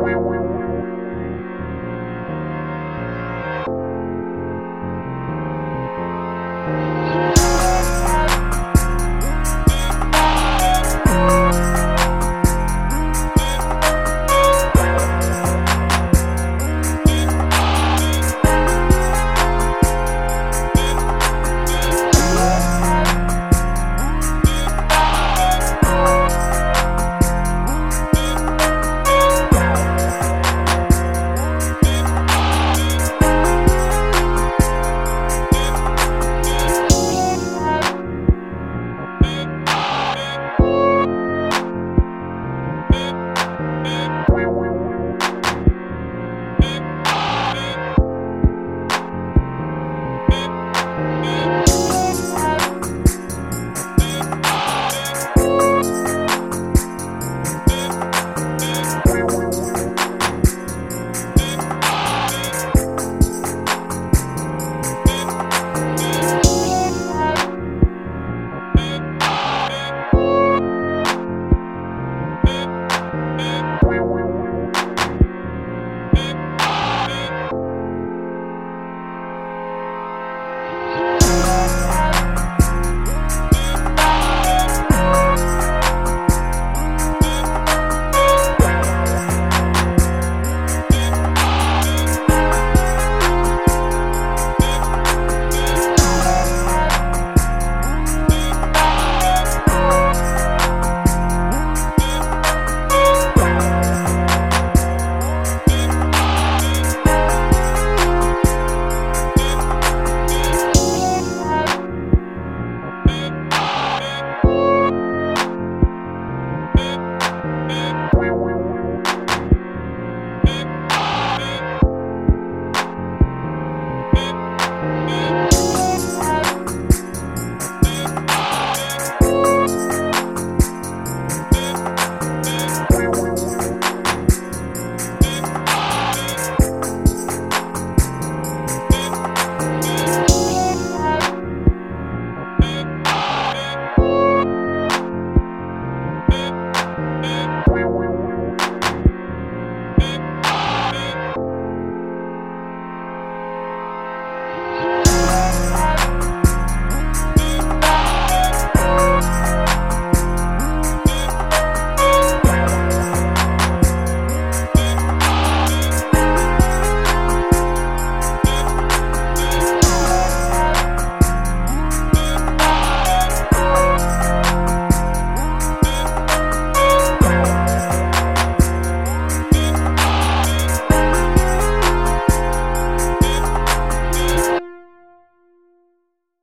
Wow, wow, wow.